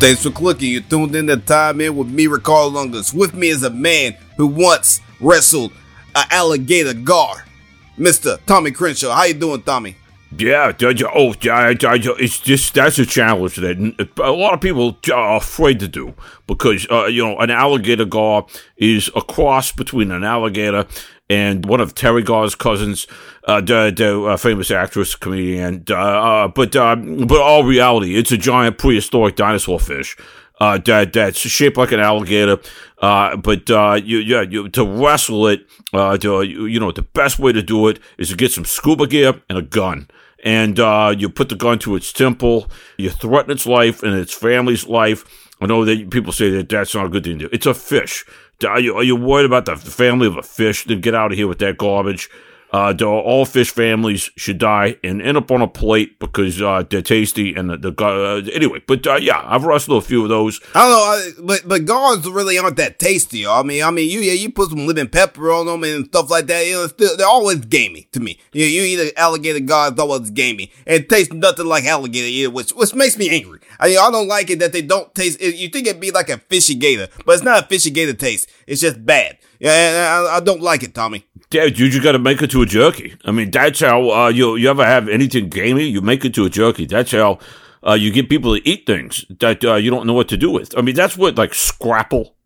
Thanks for clicking. You tuned in to Time In with me, Ricardo Lungus. With me is a man who once wrestled an alligator gar, Mr. Tommy Crenshaw. How you doing, Tommy? Yeah, oh, it's just that's a challenge that a lot of people are afraid to do because uh, you know an alligator gar is a cross between an alligator and one of Teri Garr's cousins, uh, the, the uh, famous actress, comedian. Uh, uh but uh, but all reality, it's a giant prehistoric dinosaur fish. Uh, that that's shaped like an alligator, but you yeah you, to wrestle it, to, you know the best way to do it is to get some scuba gear and a gun and uh, you put the gun to its temple, you threaten its life and its family's life. I know that people say that that's not a good thing to do. It's a fish. Are you, are you worried about the family of a fish? Then get out of here with that garbage. Uh, all fish families should die and end up on a plate because uh, they're tasty and the, the uh, anyway. But uh, yeah, I've wrestled a few of those. I don't know, but but gars really aren't that tasty. I mean, I mean, you yeah, you put some lemon pepper on them and stuff like that. You know, still, they're always gamey to me. You, you eat an alligator gar, it's always gamey. And it tastes nothing like alligator either, which which makes me angry. I mean, I don't like it that they don't taste. You think it'd be like a fishy gator, but it's not a fishy gator taste. It's just bad. Yeah, I, I don't like it, Tommy. Dad, you just got to make it to a jerky. I mean, that's how uh, you you ever have anything gamey, you make it to a jerky. That's how uh, you get people to eat things that uh, you don't know what to do with. I mean, that's what like scrapple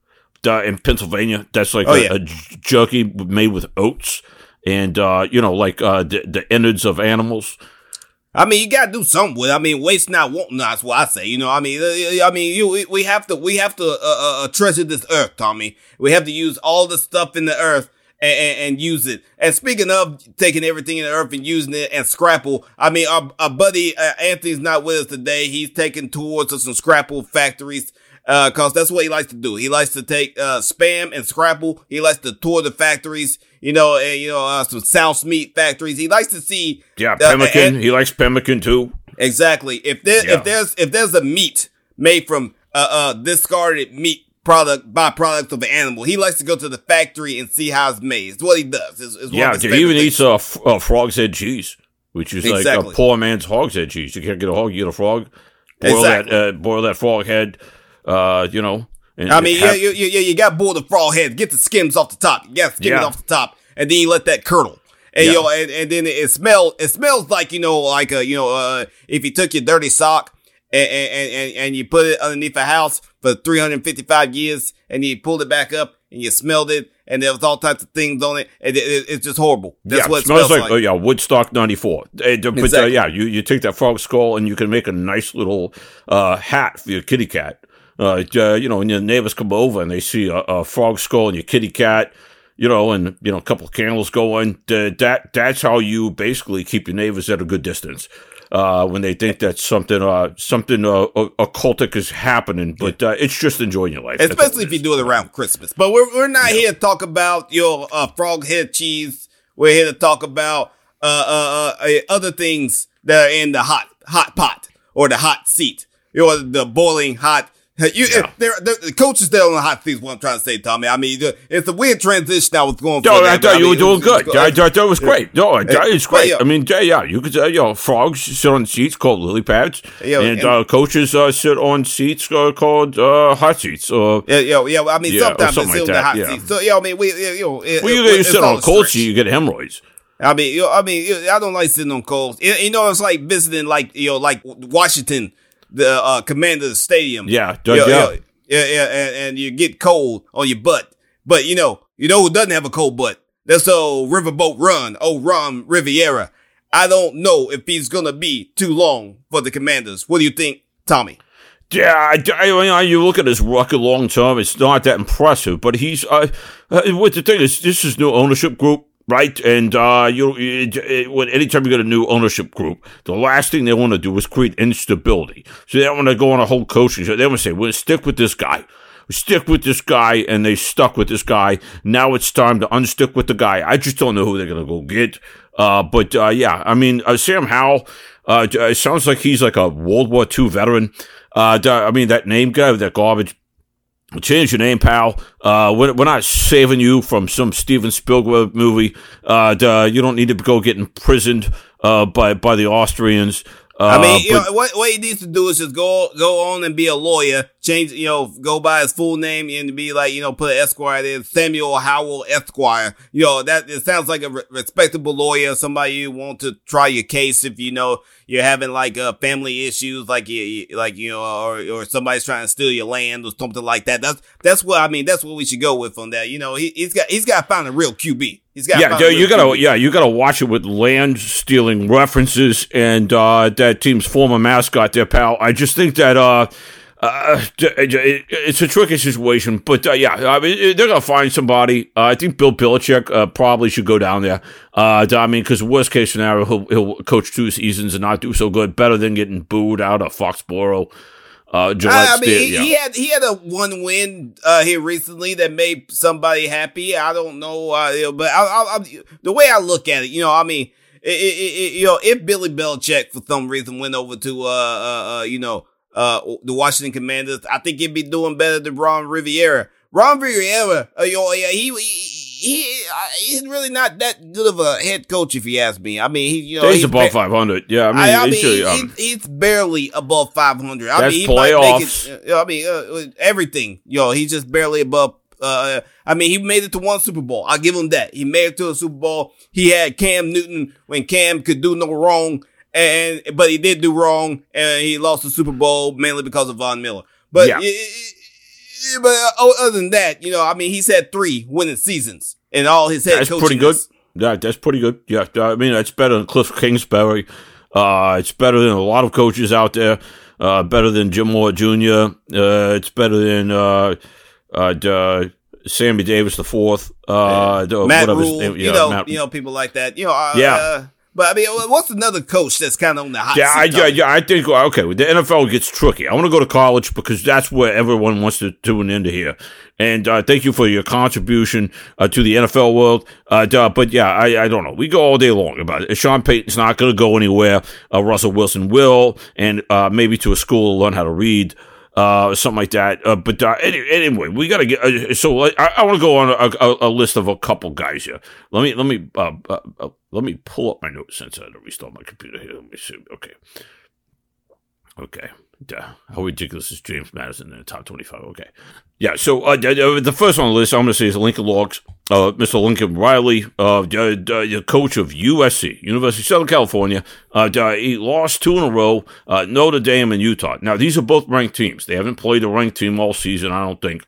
uh, in Pennsylvania. That's like oh, a, yeah. a, jerky made with oats and uh, you know, like uh, the, the innards of animals. I mean, you gotta do something with. It. I mean, waste not, want not. That's what I say. You know, I mean, I mean, you we have to we have to uh, uh, treasure this earth, Tommy. We have to use all the stuff in the earth and, and, and, use it. And speaking of taking everything in the earth and using it and Scrapple, I mean, our, our buddy uh, Anthony's not with us today. He's taking tours to some Scrapple factories. Uh, cause that's what he likes to do. He likes to take, uh, spam and Scrapple. He likes to tour the factories you know, and you know, uh, some South meat factories. He likes to see. Yeah, pemmican. he likes pemmican too. Exactly. If there, yeah. if there's, if there's a meat made from uh, uh discarded meat product byproduct of an animal, he likes to go to the factory and see how it's made. It's what he does. It's, it's yeah, he even eats a, f- a frog's head cheese, which is exactly. like a poor man's hog's head cheese. You can't get a hog, you get a frog. Boil exactly. that, uh, boil that frog head. Uh, you know, and I mean, yeah, you, you, you got to boil the frog head, get the skins off the top. You got to skim yeah. it off the top, and then you let that curdle. And yeah. you know, and, and then it smells. It smells like you know, like a you know, uh, if you took your dirty sock and and, and, and you put it underneath a house for 355 years, and you pulled it back up and you smelled it, and there was all types of things on it, and it, it, it's just horrible. That's yeah, what it smells, smells like. like. Oh yeah, Woodstock '94. But uh, exactly. uh, yeah, you you take that frog skull and you can make a nice little uh, hat for your kitty cat uh, uh, you know, when your neighbors come over and they see a, a, frog skull and your kitty cat, you know, and you know, a couple of candles going. that that's how you basically keep your neighbors at a good distance. Uh, when they think that something, uh, something uh, occultic is happening, but uh, it's just enjoying your life. Especially if you do it around Christmas. But we're we're not yeah. here to talk about your uh, frog head cheese. We're here to talk about uh, uh, uh, other things that are in the hot hot pot or the hot seat or the boiling hot you, yeah. they're, they're, the coaches there on the hot seats. What I'm trying to say, Tommy. I mean, it's a weird transition. I was going. No, I thought you were doing good. I thought that was great. No, it's great. I mean, yeah, you could say, you know, frogs sit on seats called lily pads, yeah, and, and uh, coaches uh, sit on seats uh, called uh, hot seats. Or, yeah, yeah, yeah. I mean, yeah, sometimes sit like on the hot yeah. seats. So, yeah, I mean, we, you know, it, well, you, it, you sit on a cold seat, you get hemorrhoids. I mean, you know, I mean, I don't like sitting on cold. You know, it's like visiting, like you know, like Washington, the uh, Commander Stadium. Yeah, you know, yeah. Yeah, yeah, and, and you get cold on your butt. But you know, you know who doesn't have a cold butt? That's old Riverboat Ron, old Ron Rivera. I don't know if he's gonna be too long for the Commanders. What do you think, Tommy? Yeah, I, I, you look at his record long term; it's not that impressive. But he's uh, uh, what the thing is, this is new ownership group right? And uh, you, it, it, anytime you get a new ownership group, the last thing they want to do is create instability. So they don't want to go on a whole coaching show. They want to say, "We'll stick with this guy." Stick with this guy, and they stuck with this guy. Now it's time to unstick with the guy. I just don't know who they're gonna go get. Uh, but uh, yeah, I mean, uh, Sam Howell. Uh, it sounds like he's like a World War II veteran. Uh, I mean, that name guy that garbage Change your name, pal. Uh, we're, we're, not saving you from some Steven Spielberg movie. Uh, you don't need to go get imprisoned uh, by by the Austrians. Uh, I mean, you but, know, what what he needs to do is just go go on and be a lawyer, change, you know, go by his full name and be like, you know, put an Esquire there, Samuel Howell Esquire. You know, that it sounds like a re- respectable lawyer, somebody you want to try your case if you know you're having like uh, family issues, like you, like you know, or or somebody's trying to steal your land or something like that. That's that's what I mean. That's what we should go with on that. You know, he, has got he's got to find a real QB. He's got yeah, you gotta yeah, you gotta watch it with land stealing references and uh, that team's former mascot, there, pal. I just think that uh, uh, it's a tricky situation, but uh, yeah, I mean, they're gonna find somebody. Uh, I think Bill Belichick uh, probably should go down there. Uh, I mean, because worst case scenario, he'll, he'll coach two seasons and not do so good. Better than getting booed out of Foxborough. Uh, I, mean, he, yeah. he, had he had a one win uh, here recently that made somebody happy. I don't know, uh, but I, I, I, the way I look at it, you know, I mean, it, it, it, you know, if Billy Belichick for some reason went over to, uh, uh, uh, you know, uh, the Washington Commanders, I think he'd be doing better than Ron Rivera. Ron Rivera, uh, know, yeah, he, he he he's really not that good of a head coach, if you ask me. I mean, he you know he's, he's above five hundred. Yeah, I mean, I, I mean he, um, he, he's barely above five hundred. I mean, he playoffs. It, I mean, uh, everything. Know, he's just barely above. Uh, I mean, he made it to one Super Bowl. I'll give him that. He made it to a Super Bowl. He had Cam Newton when Cam could do no wrong, and but he did do wrong, and he lost the Super Bowl mainly because of Von Miller. But yeah. It, but uh, other than that, you know, I mean, he's had three winning seasons in all his head. Coaches. That's pretty good. Yeah, that's pretty good. Yeah, I mean, it's better than Cliff Kingsbury. Uh, it's better than a lot of coaches out there. Uh, better than Jim Mora Jr. Uh, it's better than uh, uh, Sammy Davis the fourth. Uh. Matt Rhule, yeah, you know, Matt, you know, people like that. You know, uh, yeah. Uh, but I mean, what's another coach that's kind of on the hot yeah, I, yeah, yeah, I think okay. The NFL gets tricky. I want to go to college because that's where everyone wants to tune into here. And uh, thank you for your contribution uh, to the NFL world. Uh, but yeah, I, I don't know. We go all day long about it. Sean Payton's not going to go anywhere. Uh, Russell Wilson will, and uh, maybe to a school to learn how to read uh, something like that. Uh, but uh, anyway, we got to get. Uh, so I, I want to go on a, a, a, list of a couple guys here. Let me let me uh, uh, uh, let me pull up my notes since I had to restart my computer here. Let me see. Okay, okay. How ridiculous is James Madison in the top 25? Okay. Yeah, so uh, the first on the list I'm going to say is Lincoln Logs, uh, Mr. Lincoln Riley, uh, the coach of USC, University of Southern California. Uh, he lost two in a row, uh, Notre Dame and Utah. Now, these are both ranked teams. They haven't played a ranked team all season, I don't think.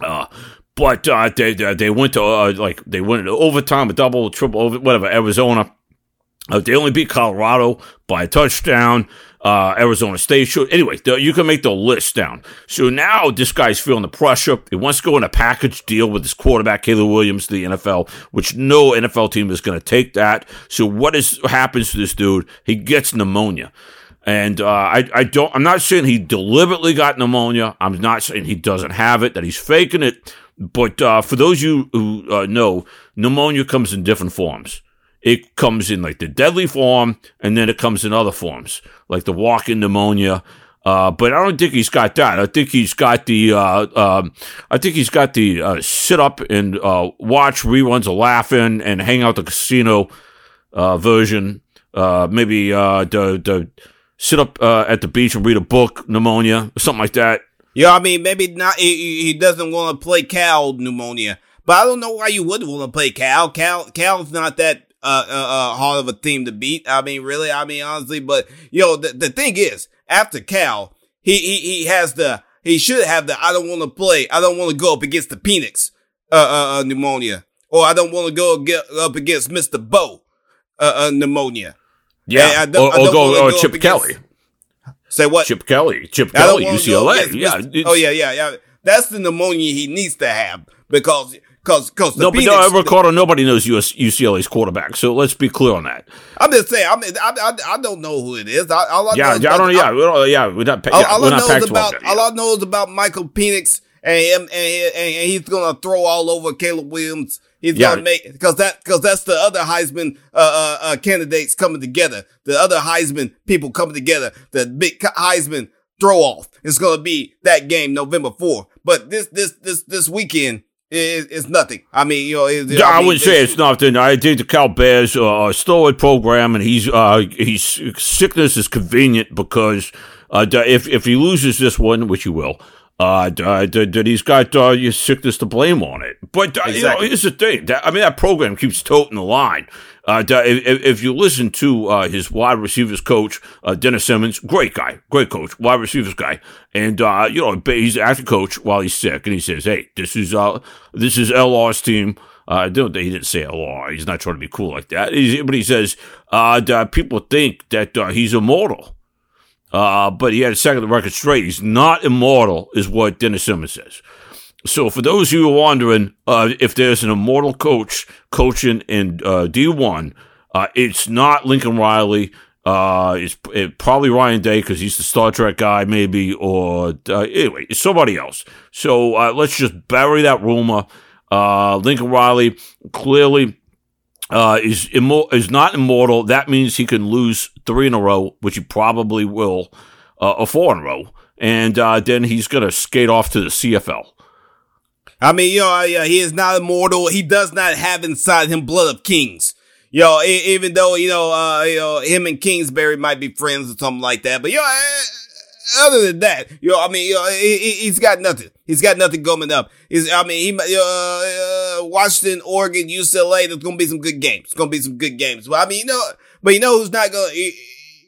Uh, but uh, they they went to uh, like they went overtime, a double, triple, whatever. Arizona. Uh, they only beat Colorado by a touchdown uh, Arizona State should. Anyway, the, you can make the list down. So now this guy's feeling the pressure. He wants to go in a package deal with his quarterback, Caleb Williams, to the NFL, which no NFL team is going to take that. So what is happens to this dude? He gets pneumonia. And uh, I, I don't. I'm not saying he deliberately got pneumonia. I'm not saying he doesn't have it. That he's faking it. But uh, for those you who uh, know, pneumonia comes in different forms it comes in like the deadly form, and then it comes in other forms, like the walk-in pneumonia. Uh, but I don't think he's got that. I think he's got the. Uh, um, I think he's got the uh, sit up and uh, watch reruns of Laugh-In and hang out the casino uh, version. Uh, maybe the the sit up at the beach and read a book, pneumonia, or something like that. Yeah, I mean maybe not. He, he doesn't want to play Cal pneumonia, but I don't know why you would want to play Cal. Cal Cal's not that uh, uh, uh, hard of a team to beat. I mean, really, I mean, honestly, but yo, the, the thing is, after Cal, he, he, he has the, he should have the, I don't want to play, I don't want to go up against the Penix, uh, uh, uh, pneumonia, or I don't want to go get up against Mr. Bo, uh, uh pneumonia. Yeah, or, or go, go, go Chip Kelly. Say what? Chip Kelly, Chip Kelly, UCLA. yeah. Oh yeah, yeah, yeah. That's the pneumonia he needs to have because Cause, cause no, but no, Ricardo, nobody knows US, UCLA's quarterback. So let's be clear on that. I'm just saying. I mean, I, I, I don't know who it is. I, all I yeah, yeah, I don't. Know. Yeah, we don't, yeah, we're not. All, yeah, all we're I know is about. all I know is about Michael Penix, and him, and, and, and he's gonna throw all over Caleb Williams. He's yeah. gonna make because that because that's the other Heisman uh, uh, uh, candidates coming together. The other Heisman people coming together. The big Heisman throw off is gonna be that game November 4th. But this this this this weekend it, it's nothing. I mean, you know, it, Yeah, I, mean, wouldn't say it's nothing. I think the Cal Bears are a program, and he's uh, he's sickness is convenient because uh, if if he loses this one, which he will, uh, d- he's got uh, your sickness to blame on it. But uh, you know, here's the thing. That, I mean, that program keeps toting the line. Uh, if, if- you listen to uh, his wide receivers coach, uh, Dennis Simmons, great guy, great coach, wide receivers guy, and uh, you know he's acting coach while he's sick, and he says, "Hey, this is uh, this is LR's team." Uh, I don't. He didn't say LR. He's not trying to be cool like that. He's, but he says uh, people think that uh, he's immortal. Uh, but he had a second record straight. He's not immortal, is what Dennis Simmons says. So for those of you who are wondering uh, if there's an immortal coach coaching in uh, D1, uh, it's not Lincoln Riley. Uh, it's it, probably Ryan Day because he's the Star Trek guy, maybe, or uh, anyway, it's somebody else. So uh, let's just bury that rumor. Uh, Lincoln Riley clearly uh, is immo- is not immortal. That means he can lose three in a row, which he probably will, uh, or four in a row, and uh, then he's gonna skate off to the CFL. I mean, you know, he is not immortal. He does not have inside him blood of kings. E- even though you know, uh, you know, him and Kingsbury might be friends or something like that, but you know, uh, other than that, know, I mean, know, he, he's got nothing. He's got nothing coming up. He's, I mean, he, uh, uh, Washington, Oregon, UCLA. There's gonna be some good games. It's gonna be some good games. But I mean, you know, but you know who's not gonna. You,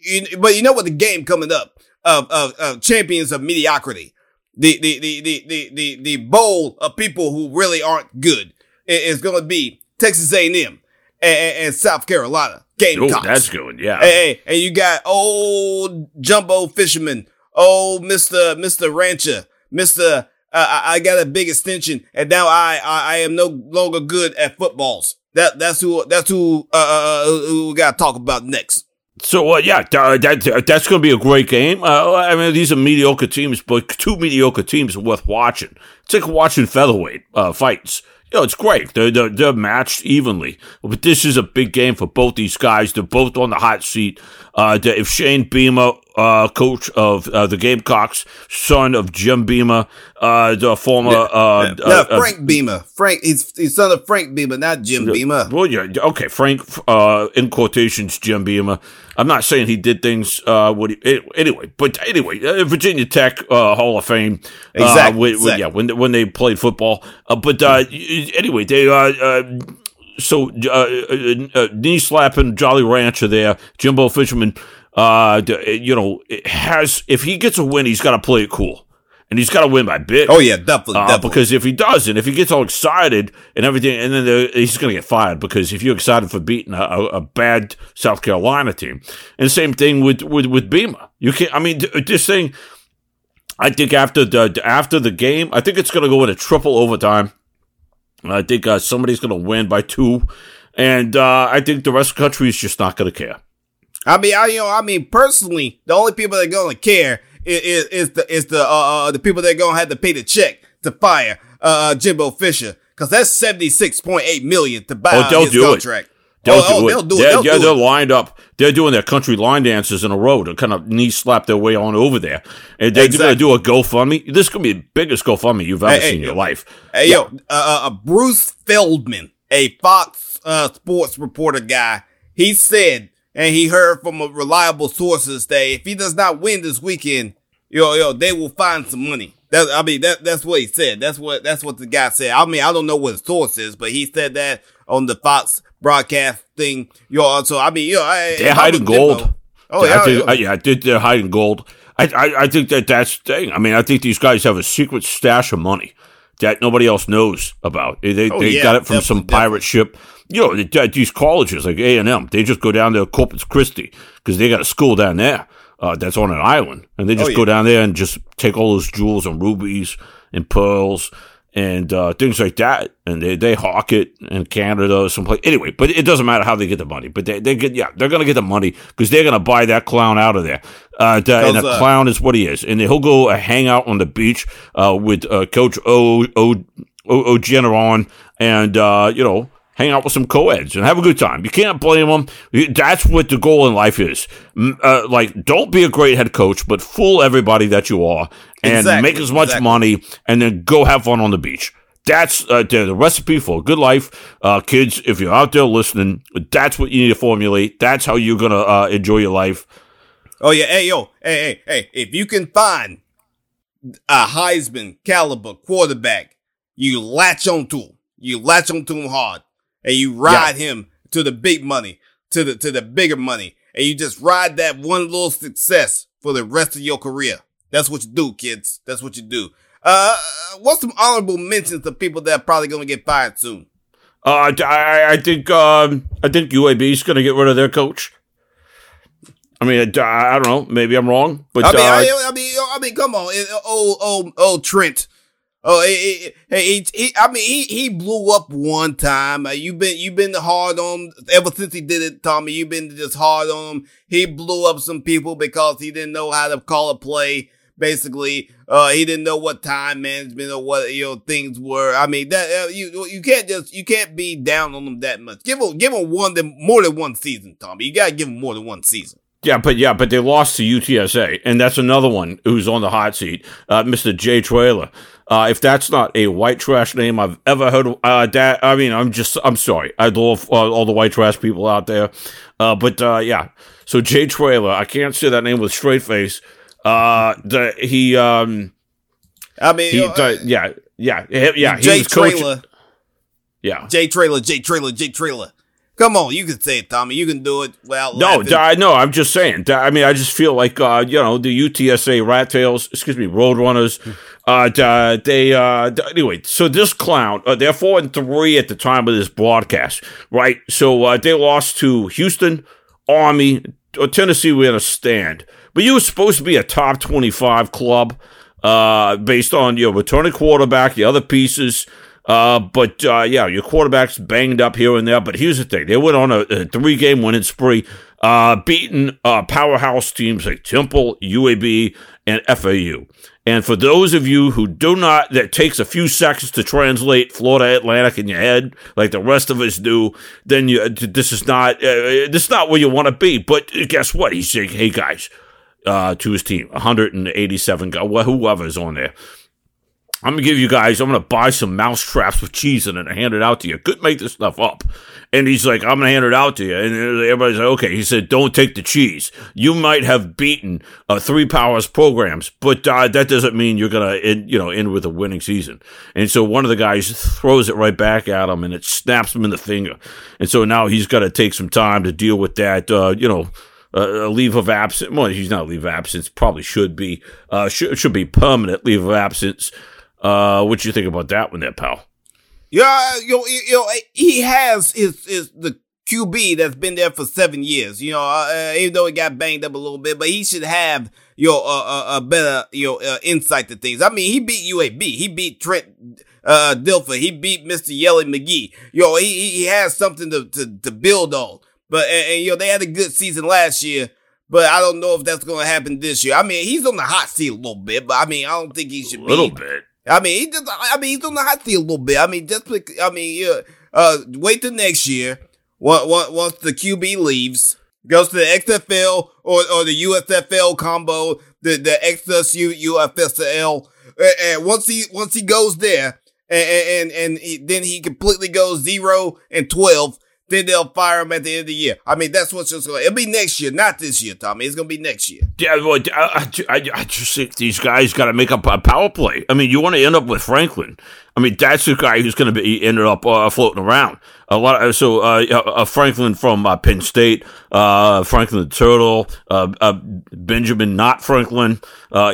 you- but you know what? The game coming up of of, of champions of mediocrity the the the the the the, the bowl of people who really aren't good is going to be Texas A&M and, and, South Carolina Oh, Gamecocks. that's good. Yeah. Hey, hey, and you got old jumbo fisherman, old Mister Mister Rancher, Mister. Uh, I I got a big extension, and now I, I I am no longer good at footballs. That that's who that's who uh, uh who who we got to talk about next. So uh, yeah, uh, that that's going to be a great game. Uh, I mean, these are mediocre teams, but two mediocre teams are worth watching. It's like watching featherweight uh, fights. You know, it's great. They're, they're they're matched evenly, but this is a big game for both these guys. They're both on the hot seat. Uh, that if Shane Beamer, uh, coach of uh, the Gamecocks, son of Jim Beamer, uh, the former uh, no, uh, uh, Frank Beamer. Frank, he's, he's son of Frank Beamer, not Jim Beamer. Well, yeah, okay, Frank, uh, in quotations, Jim Beamer. I'm not saying he did things, uh, what he, anyway, but anyway, uh, Virginia Tech, uh, Hall of Fame. Exactly, when- when- exactly. yeah, when, when they played football. Uh, but, uh, anyway, they, uh, uh, so, uh, uh, uh, knee slapping Jolly Rancher there, Jimbo Fisherman, uh, you know, has, if he gets a win, he's got to play it cool. And he's got to win by bit. Oh yeah, definitely, Uh, definitely. because if he doesn't, if he gets all excited and everything, and then the, he's going to get fired because if you're excited for beating a, a, bad South Carolina team, and same thing with with with Beamer, you can't. I mean, this thing. I think after the after the game, I think it's going to go into triple overtime. I think uh, somebody's going to win by two, and uh, I think the rest of the country is just not going to care. I mean, I you know, I mean, personally, the only people that are gonna care is, is, is the is the uh, uh the people that are gonna have to pay the check to fire uh Jimbo Fisher because that's seventy six point eight million to buy Oh, they'll his do it. They'll oh, do oh, it. they'll do it. They're, They'll yeah, do they're it. lined up. They're doing their country line dances in a row to kind of knee slap their way on over there. And they're Exactly. going to do a GoFundMe. This to be the biggest GoFundMe you've ever Hey, hey, seen in your yo. life. Hey yo, uh, uh, Bruce Feldman, a Fox uh, sports reporter guy, he said, and he heard from a reliable sources that if he does not win this weekend, yo, yo, they will find some money. That I mean, that that's what he said. That's what that's what the guy said. I mean, I don't know what his source is, but he said that on the Fox broadcast thing. Yo, so I mean, yo, I, They're hiding gold. Oh I yeah, think, yeah. I- yeah, I think they're hiding gold. I, I, I think that that's the thing. I mean, I think these guys have a secret stash of money that nobody else knows about. They, they, Oh, they yeah, got it from some definitely, pirate ship. You know, they- these colleges like A and M, they just go down to Corpus Christi because they got a school down there uh, that's on an island, and they just Oh, yeah. go down there and just take all those jewels and rubies and pearls and uh, things like that, and they, they hawk it in Canada or someplace. Anyway, but it doesn't matter how they get the money, but they, they get yeah they're gonna get the money because they're gonna buy that clown out of there. Uh, the- and the uh, clown is what he is, and he'll go uh, hang out on the beach uh, with uh, Coach O O O, o Generon and uh, you know. Hang out with some co-eds and have a good time. You can't blame them. That's what the goal in life is. Uh, like, don't be a great head coach, but fool everybody that you are and Exactly, make as much exactly. money and then go have fun on the beach. That's uh, the recipe for a good life. Uh, kids, if you're out there listening, that's what you need to formulate. That's how you're going to uh, enjoy your life. Oh, yeah. Hey, yo. Hey, hey, hey. If you can find a Heisman caliber quarterback, you latch onto him. You latch onto him hard and you ride yeah. him to the big money, to the, to the bigger money. And you just ride that one little success for the rest of your career. That's what you do, kids. That's what you do. Uh, what's some honorable mentions of people that are probably going to get fired soon? Uh, I, I think, um, I think UAB is going to get rid of their coach. I mean, I, I, don't know. Maybe I'm wrong, but I mean, uh, I, I, mean, I mean, come on, old, old, old Trent. Oh, he, he, I mean, he, he blew up one time. Uh, you've been, you've been hard on him ever since he did it, Tommy. You've been just hard on him. He blew up some people because he didn't know how to call a play. Basically, uh, he didn't know what time management or what you know things were. I mean, that uh, you you can't just you can't be down on him that much. Give him give him one more than one season, Tommy. You gotta give him more than one season. Yeah, but yeah, but they lost to UTSA, and that's another one who's on the hot seat, uh, Mr. Jay Traylor. Uh, if that's not a white trash name I've ever heard, of, uh, that I mean, I'm just I'm sorry. I love uh, all the white trash people out there, uh, but uh, yeah. So Jay Traylor, I can't say that name with straight face. Uh, the, he um, I mean, he, the, yeah, yeah, yeah. Jay Traylor. Yeah, Jay Traylor, Jay Traylor, Jay Traylor. Come on, you can say it, Tommy. You can do it. Well, no, I know. I'm just saying. I mean, I just feel like uh, you know the UTSA Rat Tails, excuse me, Roadrunners. Uh, they uh, anyway. So this clown, uh, they're four and three at the time of this broadcast, right? So uh, they lost to Houston, Army, or Tennessee. We understand, but you were supposed to be a top twenty-five club, uh, based on your returning quarterback, the other pieces. Uh, but uh, yeah, your quarterback's banged up here and there. But here's the thing: they went on a, a three-game winning spree, uh, beating uh, powerhouse teams like Temple, UAB, and FAU. And for those of you who do not, that takes a few seconds to translate Florida Atlantic in your head, like the rest of us do, then you, this is not uh, this is not where you want to be. But guess what? He's saying, "Hey guys." Uh, to his team, 187 guys, whoever's on there. I'm gonna give you guys. I'm gonna buy some mouse traps with cheese in it and hand it out to you. Could make this stuff up. And he's like, I'm gonna hand it out to you. And everybody's like, okay. He said, don't take the cheese. You might have beaten uh, three powers programs, but uh, that doesn't mean you're gonna, end, you know, end with a winning season. And so one of the guys throws it right back at him, and it snaps him in the finger. And so now he's got to take some time to deal with that. Uh, you know. A leave of absence. Well, he's not leave of absence. Probably should be. Uh, should be permanent leave of absence uh, what you think about that one, there, pal? Yeah, you know, you know, he has his his the QB that's been there for seven years. You know, uh, uh, even though he got banged up a little bit, but he should have you know a, a better you know uh, insight to things. I mean, he beat UAB, he beat Trent uh, Dilfer, he beat Mister Yelly McGee. You know, he he has something to to, to build on. But and, and, you know, they had a good season last year. But I don't know if that's going to happen this year. I mean, he's on the hot seat a little bit, but I mean, I don't think he should be a little be. bit. I mean, he just, I mean, he's on the hot seat a little bit. I mean, just, I mean, yeah, uh, wait till next year. Once, once the QB leaves, goes to the XFL or, or the USFL combo, the, the XSU UFSL. And once he, once he goes there, and, and, and he, then he completely goes zero and 12, then they'll fire him at the end of the year. I mean, that's what's just going. It'll be next year, not this year, Tommy. It's going to be next year. Yeah, well, I, I, I just think these guys got to make up a power play. I mean, you want to end up with Franklin. I mean, that's the guy who's going to be ended up uh, floating around a lot. Of, so uh, uh, Franklin from uh, Penn State, uh, Franklin the Turtle, uh, uh, Benjamin not Franklin,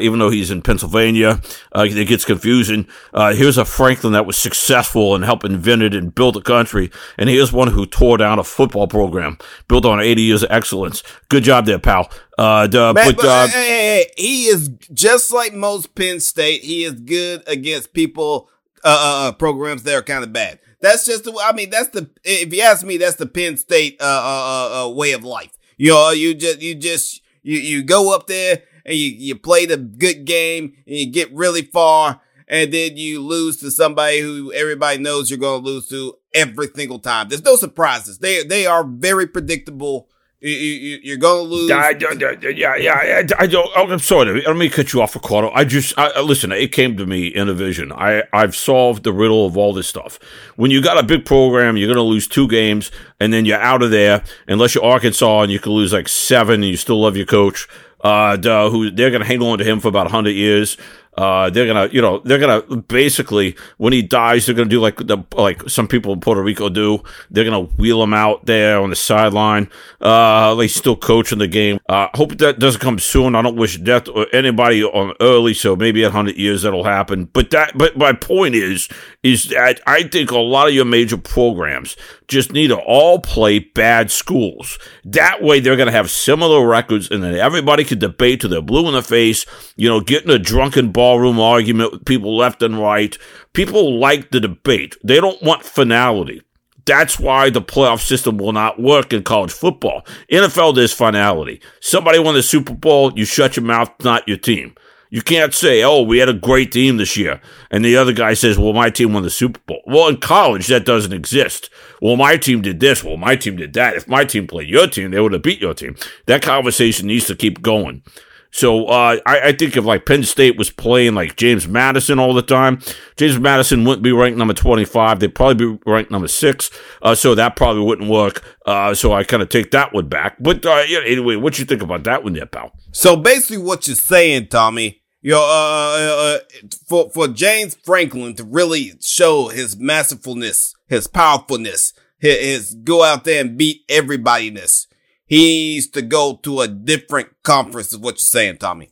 even though he's in Pennsylvania, it gets confusing. here's a Franklin that was successful and helped invent it and build a country, and here's one who tore down a football program built on 80 years of excellence. Good job there, pal. Uh, Man, but, but hey, hey, hey, he is just like most Penn State. He is good against people uh, uh, programs that are kind of bad. That's just the, I mean, that's the, if you ask me, that's the Penn State, uh, uh, uh, way of life. You know, you just, you just, you, you go up there and you, you play the good game and you get really far and then you lose to somebody who everybody knows you're going to lose to every single time. There's no surprises. They, they are very predictable You, are gonna lose. I, yeah, yeah. I, don't. I'm sorry. Let me cut you off, Ricardo. I just I, listen. It came to me in a vision. I I've solved the riddle of all this stuff. When you got a big program, you're gonna lose two games, and then you're out of there. Unless you're Arkansas, and you can lose like seven, and you still love your coach. Uh, who they're gonna hang on to him for about hundred years. Uh, they're gonna, you know, they're gonna basically when he dies, they're gonna do like the like some people in Puerto Rico do. They're gonna wheel him out there on the sideline. Uh, they still coaching the game. Uh, hope that doesn't come soon. I don't wish death or anybody on early, so maybe at hundred years that'll happen. But that, but my point is, is that I think a lot of your major programs just need to all play bad schools. That way, they're gonna have similar records, and then everybody can debate to their blue in the face. You know, getting a drunken ballroom argument with people left and right. People like the debate. They don't want finality. That's why the playoff system will not work in college football. NFL, there's finality. Somebody won the Super Bowl, you shut your mouth, not your team. You can't say, oh, we had a great team this year. And the other guy says, well, my team won the Super Bowl. Well, in college, that doesn't exist. Well, my team did this. Well, my team did that. If my team played your team, they would have beat your team. That conversation needs to keep going. So uh, I, I, think if like Penn State was playing like James Madison all the time, James Madison wouldn't be ranked number 25. They'd probably be ranked number six. Uh, so that probably wouldn't work. Uh, so I kind of take that one back. But uh, yeah, anyway, what you think about that one there, pal? So basically what you're saying, Tommy, you uh, uh, for, for James Franklin to really show his masterfulness, his powerfulness, his, his go out there and beat everybody-ness he needs to go to a different conference, is what you're saying, Tommy.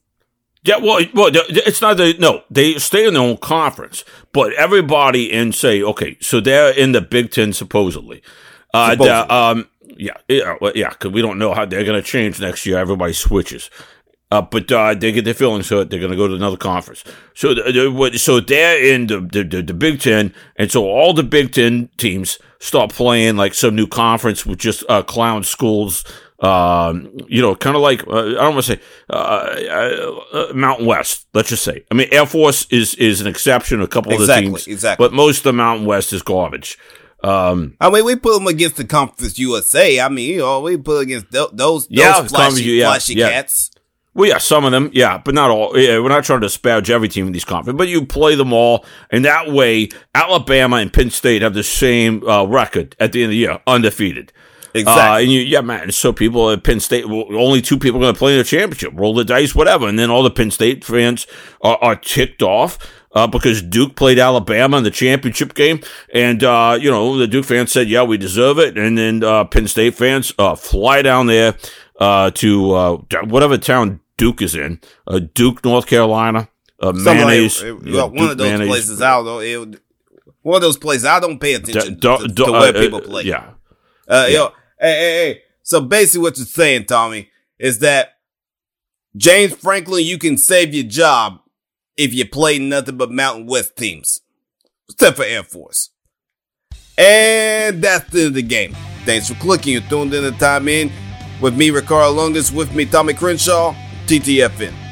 Yeah, well, well, it's not the no. They stay in their own conference, but everybody in say, okay, so they're in the Big Ten supposedly. Uh, supposedly. The, um, yeah, yeah, well, yeah, because we don't know how they're going to change next year. Everybody switches. Uh, but uh, they get their feelings hurt. They're going to go to another conference. So, they're, so they're in the, the, the Big Ten, and so all the Big Ten teams start playing like some new conference with just uh, clown schools um, you know, kind of like uh, I don't want to say uh, uh, uh, Mountain West. Let's just say. I mean, Air Force is is an exception. A couple exactly, of the teams, exactly. But most of the Mountain West is garbage. Um, I mean, we put them against the Conference USA. I mean, you know, we put against th- those yeah, those flashy, yeah, flashy yeah. cats. Well, yeah, some of them, yeah, but not all. Yeah, we're not trying to disparage every team in these conferences, but you play them all, and that way, Alabama and Penn State have the same uh, record at the end of the year, undefeated. Exactly. Uh, and you, yeah, man. So people at Penn State, only two people are going to play in the championship. Roll the dice, whatever. And then all the Penn State fans are, are ticked off. Uh, because Duke played Alabama in the championship game, and uh, you know the Duke fans said, "Yeah, we deserve it," and then uh, Penn State fans uh, fly down there uh, to uh, whatever town Duke is in, Duke, North Carolina, mayonnaise. Like, well, one of those mayonnaise. places out though. It, one of those places I don't pay attention d- d- to, to, where people play. Yeah, uh, yeah. Yo, hey, hey, hey. Hey. So basically, what you're saying, Tommy, is that James Franklin, you can save your job if you play nothing but Mountain West teams, except for Air Force. And that's the end of the game. Thanks for clicking. You tuned in the time in with me, Ricardo Lungus, with me, Tommy Crenshaw, TTFN.